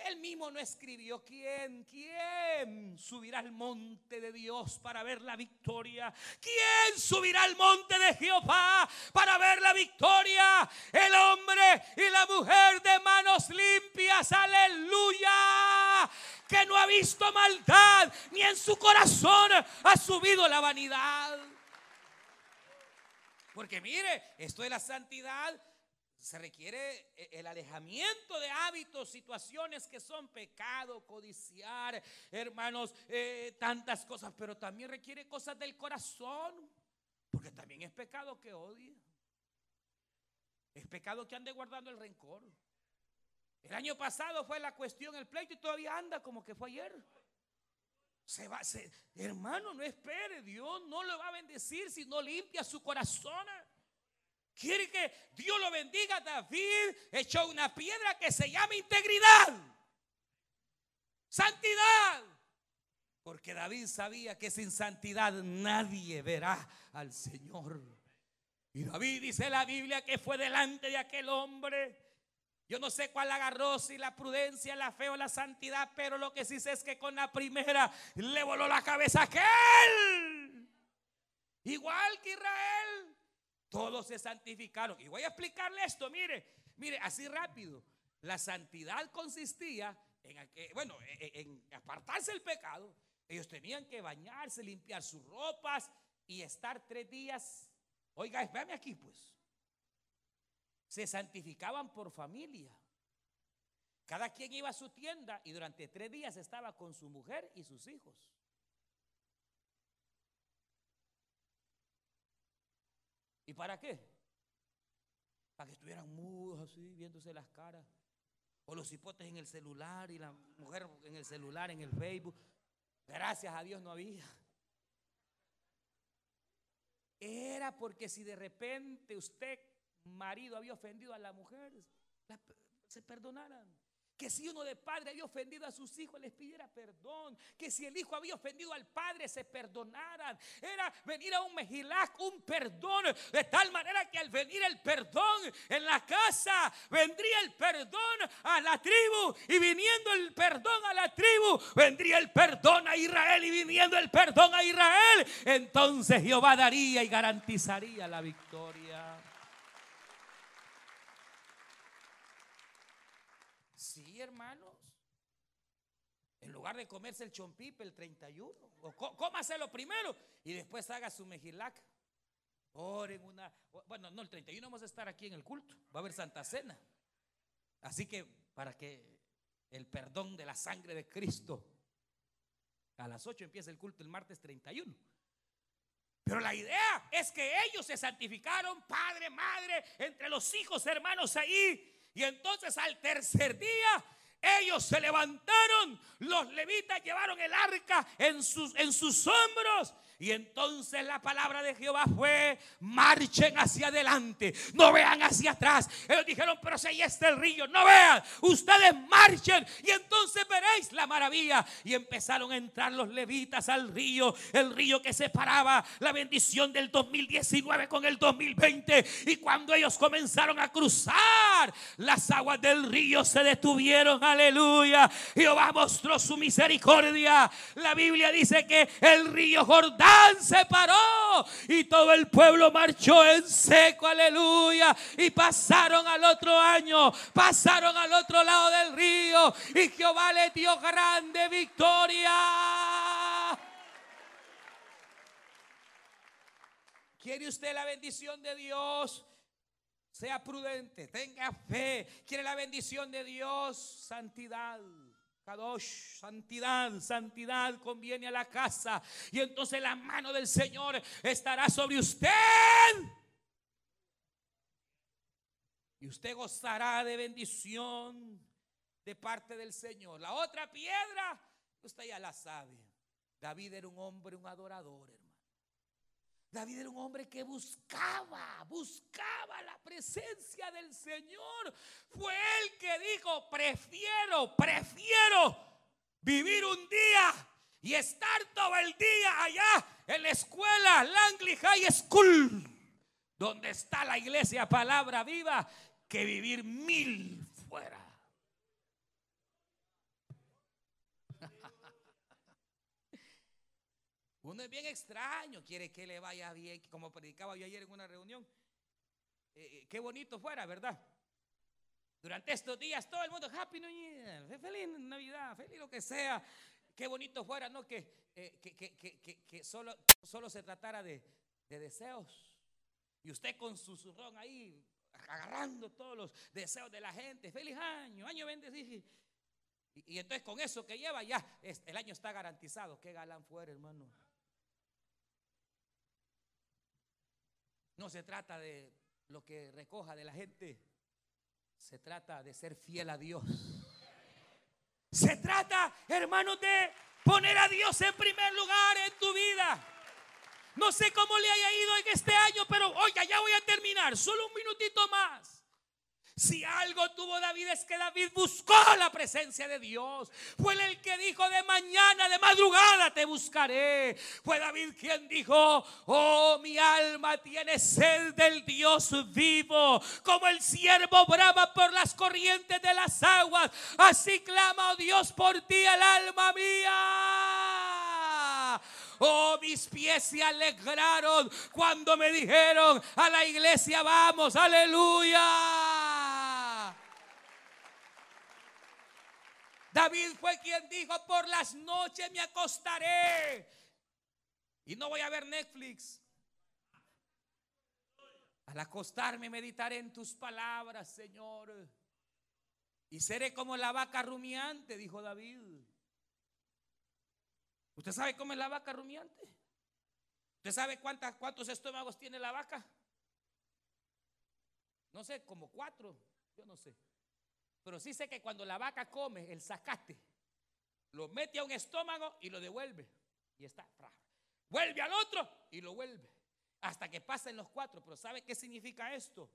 él mismo no escribió quién, quién subirá al monte de Dios para ver la victoria. ¿Quién subirá al monte de Jehová para ver la victoria? El hombre y la mujer de manos limpias. Aleluya que no ha visto maldad, ni en su corazón ha subido la vanidad. Porque mire, esto de la santidad se requiere el alejamiento de hábitos, situaciones que son pecado, codiciar, hermanos, eh, tantas cosas, pero también requiere cosas del corazón, porque también es pecado que odie. Es pecado que ande guardando el rencor. El año pasado fue la cuestión, el pleito y todavía anda como que fue ayer. Se va, hermano, no espere, Dios no le va a bendecir si no limpia su corazón. Quiere que Dios lo bendiga. David echó una piedra que se llama integridad, santidad. Porque David sabía que sin santidad nadie verá al Señor. Y David dice la Biblia que fue delante de aquel hombre yo no sé cuál agarró, si la prudencia, la fe o la santidad, pero lo que sí sé es que con la primera le voló la cabeza a aquel. Igual que Israel, todos se santificaron. Y voy a explicarle esto, mire, mire, así rápido. La santidad consistía en, bueno, en apartarse del pecado. Ellos tenían que bañarse, limpiar sus ropas y estar tres días. Oiga, espérame aquí, pues se santificaban por familia. Cada quien iba a su tienda y durante tres días estaba con su mujer y sus hijos. ¿Y para qué? Para que estuvieran mudos así, viéndose las caras. O los hipotes en el celular y la mujer en el celular, en el Facebook. Gracias a Dios no había. Era porque si de repente usted marido había ofendido a la mujer, se perdonaran. Que si uno de padre había ofendido a sus hijos, les pidiera perdón. Que si el hijo había ofendido al padre, se perdonaran. Era venir a un mejilac, un perdón. De tal manera que al venir el perdón en la casa, vendría el perdón a la tribu. Y viniendo el perdón a la tribu, vendría el perdón a Israel. Y viniendo el perdón a Israel, entonces Jehová daría y garantizaría la victoria. Hermanos. En lugar de comerse el chompipe el 31, o cómaselo primero y después haga su mejilac. Oren una. Bueno, no, el 31 vamos a estar aquí en el culto. Va a haber Santa Cena. Así que para que el perdón de la sangre de Cristo. A las 8 empieza el culto el martes 31. Pero la idea es que ellos se santificaron, padre, madre, entre los hijos, hermanos ahí. Y entonces al tercer día ellos se levantaron, los levitas llevaron el arca en sus, en sus hombros y entonces la palabra de Jehová fue, marchen hacia adelante, no vean hacia atrás. Ellos dijeron, pero si ahí está el río, no vean, ustedes marchen y entonces veréis la maravilla. Y empezaron a entrar los levitas al río, el río que separaba la bendición del 2019 con el 2020. Y cuando ellos comenzaron a cruzar, las aguas del río se detuvieron aleluya. Jehová mostró su misericordia. La Biblia dice que el río Jordán se paró y todo el pueblo marchó en seco, aleluya. Y pasaron al otro año, pasaron al otro lado del río y Jehová le dio grande victoria. ¿Quiere usted la bendición de Dios? Sea prudente, tenga fe. Quiere la bendición de Dios, santidad. Kadosh, santidad, santidad conviene a la casa. Y entonces la mano del Señor estará sobre usted. Y usted gozará de bendición de parte del Señor. La otra piedra, usted ya la sabe. David era un hombre, un adorador, David era un hombre que buscaba, buscaba la presencia del Señor. Fue él que dijo, prefiero, prefiero vivir un día y estar todo el día allá en la escuela Langley High School, donde está la iglesia Palabra Viva, que vivir mil fuera. Uno es bien extraño, quiere que le vaya bien, como predicaba yo ayer en una reunión. Eh, eh, qué bonito fuera, ¿verdad? Durante estos días todo el mundo, Happy New Year, feliz Navidad, feliz lo que sea. Qué bonito fuera, ¿no? Que, eh, que, solo, solo se tratara de, deseos. Y usted con su zurrón ahí, agarrando todos los deseos de la gente. Feliz año, año bendecido. Y entonces con eso que lleva ya, el año está garantizado. Qué galán fuera, hermano. No se trata de lo que recoja de la gente. Se trata de ser fiel a Dios. Se trata, hermanos, de poner a Dios en primer lugar en tu vida. No sé cómo le haya ido en este año, pero oiga, ya voy a terminar. Solo un minutito más. Si algo tuvo David es que David buscó la presencia de Dios. Fue el que dijo de mañana, de madrugada te buscaré. Fue David quien dijo, oh mi alma tiene sed del Dios vivo. Como el siervo brama por las corrientes de las aguas. Así clama, oh Dios, por ti el alma mía. Oh, mis pies se alegraron cuando me dijeron a la iglesia vamos, aleluya. David fue quien dijo, por las noches me acostaré y no voy a ver Netflix. Al acostarme meditaré en tus palabras, Señor. Y seré como la vaca rumiante, dijo David. ¿Usted sabe cómo es la vaca rumiante? ¿Usted sabe cuántas, cuántos estómagos tiene la vaca? No sé, como cuatro, yo no sé. Pero sí sé que cuando la vaca come el zacate, lo mete a un estómago y lo devuelve. Y está. Vuelve al otro y lo vuelve. Hasta que pasen los cuatro. Pero ¿sabe qué significa esto?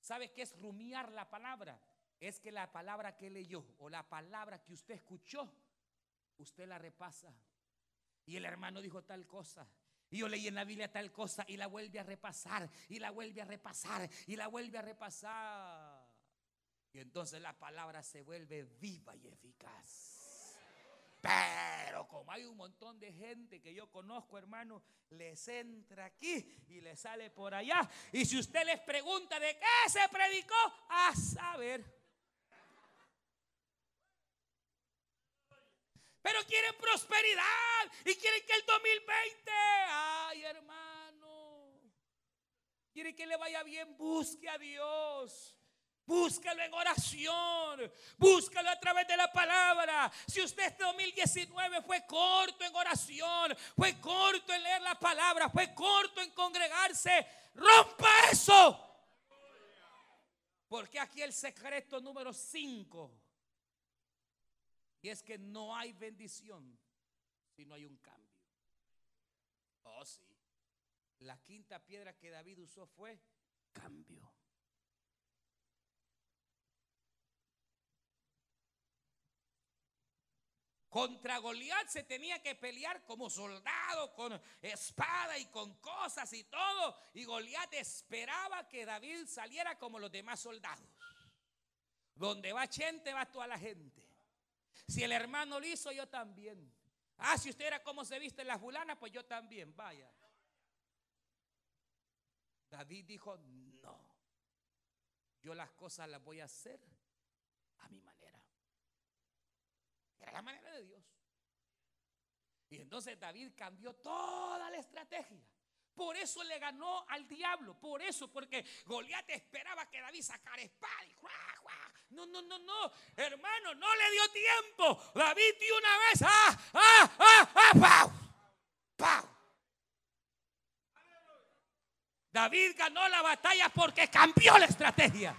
¿Sabe qué es rumiar la palabra? Es que la palabra que leyó o la palabra que usted escuchó, usted la repasa. Y el hermano dijo tal cosa. Y yo leí en la Biblia tal cosa y la vuelve a repasar y la vuelve a repasar y la vuelve a repasar. Y entonces la palabra se vuelve viva y eficaz. Pero como hay un montón de gente que yo conozco, hermano, les entra aquí y les sale por allá. Y si usted les pregunta de qué se predicó, a saber. Pero quieren prosperidad y quieren que el 2020, ay hermano, quieren que le vaya bien, busque a Dios. Búscalo en oración. Búscalo a través de la palabra. Si usted este 2019 fue corto en oración, fue corto en leer la palabra, fue corto en congregarse, rompa eso. Porque aquí el secreto número 5. Y es que no hay bendición si no hay un cambio. Oh, sí. La quinta piedra que David usó fue cambio. Contra Goliat se tenía que pelear como soldado, con espada y con cosas y todo. Y Goliat esperaba que David saliera como los demás soldados. Donde va gente, va toda la gente. Si el hermano lo hizo, yo también. Ah, si usted era como se viste la fulana, pues yo también, vaya. David dijo, no, yo las cosas las voy a hacer a mi manera. Era la manera de Dios. Y entonces David cambió toda la estrategia. Por eso le ganó al diablo. Por eso, porque Goliat esperaba que David sacara espada y No, no, no, no. Hermano, no le dio tiempo. David dio una vez. ¡Ah, ah, ah, ah! ¡Pau! ¡Pau! David ganó la batalla porque cambió la estrategia.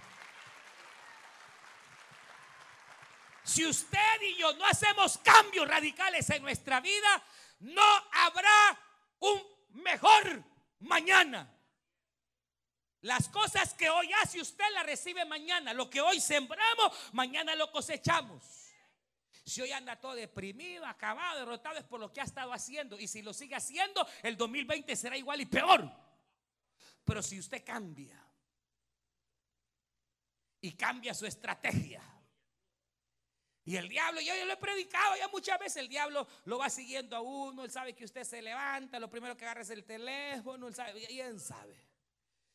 Si usted y yo no hacemos cambios radicales en nuestra vida, no habrá un mejor mañana. Las cosas que hoy hace usted las recibe mañana. Lo que hoy sembramos, mañana lo cosechamos. Si hoy anda todo deprimido, acabado, derrotado, es por lo que ha estado haciendo. Y si lo sigue haciendo, el 2020 será igual y peor. Pero si usted cambia y cambia su estrategia, y el diablo, yo, yo lo he predicado ya muchas veces, el diablo lo va siguiendo a uno, él sabe que usted se levanta, lo primero que agarra es el teléfono, él sabe, él sabe.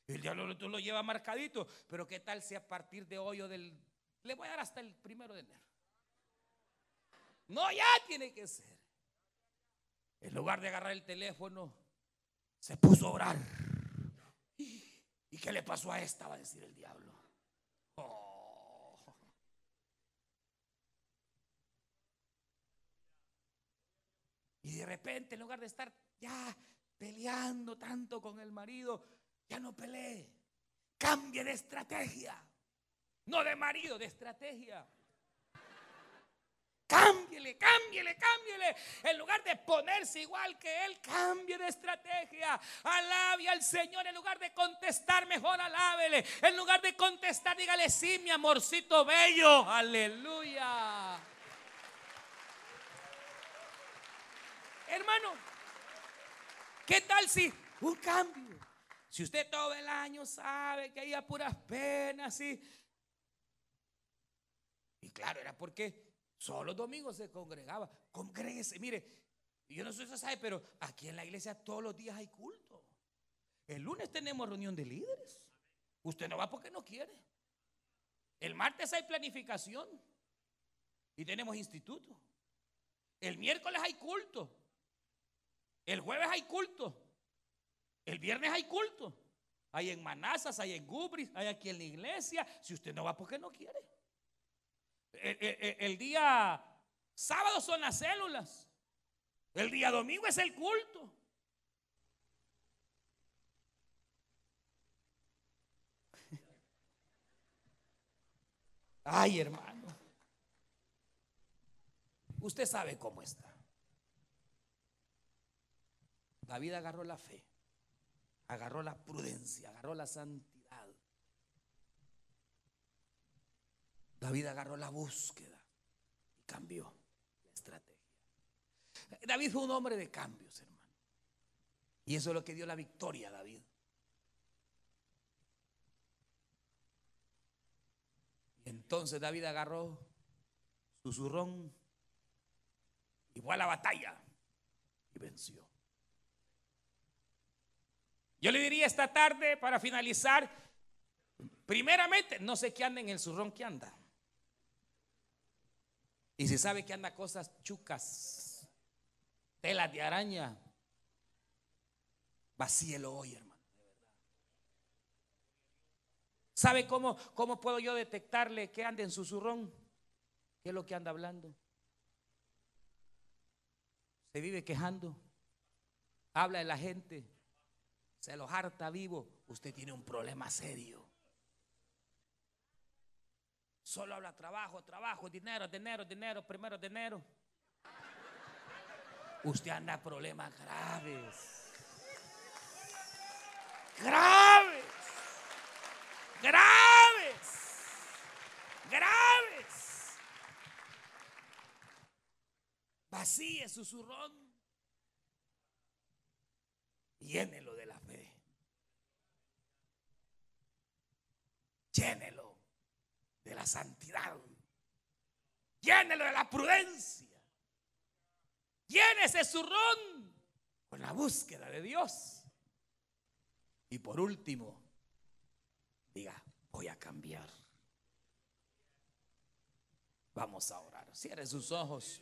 El diablo tú lo lleva marcadito, pero ¿qué tal si a partir de hoy o del... Le voy a dar hasta el primero de enero. No, ya tiene que ser. En lugar de agarrar el teléfono, se puso a orar. ¿Y qué le pasó a esta? Va a decir el diablo. Y de repente, en lugar de estar ya peleando tanto con el marido, ya no pelee. Cambie de estrategia. No de marido, de estrategia. Cámbiele, cámbiele, cámbiele. En lugar de ponerse igual que él, cambie de estrategia. Alabe al Señor. En lugar de contestar, mejor alábele. En lugar de contestar, dígale sí, mi amorcito bello. Aleluya. Hermano, ¿qué tal si un cambio? Si usted todo el año sabe que hay puras penas, y Y claro, era porque solo los domingos se congregaba. Congréguese, mire, yo no sé si usted sabe, pero aquí en la iglesia todos los días hay culto. El lunes tenemos reunión de líderes. Usted no va porque no quiere. El martes hay planificación y tenemos instituto. El miércoles hay culto. El jueves hay culto. El viernes hay culto. Hay en Manazas, hay en Gubris, hay aquí en la iglesia. Si usted no va, porque no quiere? El, día sábado son las células. El día domingo es el culto. Ay, hermano. Usted sabe cómo está. David agarró la fe, agarró la prudencia, agarró la santidad. David agarró la búsqueda y cambió la estrategia. David fue un hombre de cambios, hermano. Y eso es lo que dio la victoria a David. Y entonces David agarró su zurrón y fue a la batalla y venció. Yo le diría esta tarde para finalizar, primeramente, no sé qué anda en el zurrón que anda. Y si sabe que anda cosas chucas, telas de araña, vacíelo hoy, hermano. ¿Sabe cómo, cómo puedo yo detectarle que anda en su zurrón? ¿Qué es lo que anda hablando? Se vive quejando, habla de la gente, se los harta vivo, usted tiene un problema serio. Solo habla trabajo, trabajo, dinero, dinero, dinero, primero dinero. Usted anda problemas graves. Graves. Graves. Graves. Vacíe su. Llénelo de la fe. Llénelo. de la santidad. Llénelo de la prudencia. Llénese su ron con la búsqueda de Dios. Y por último, diga, voy a cambiar. Vamos a orar. Cierre sus ojos.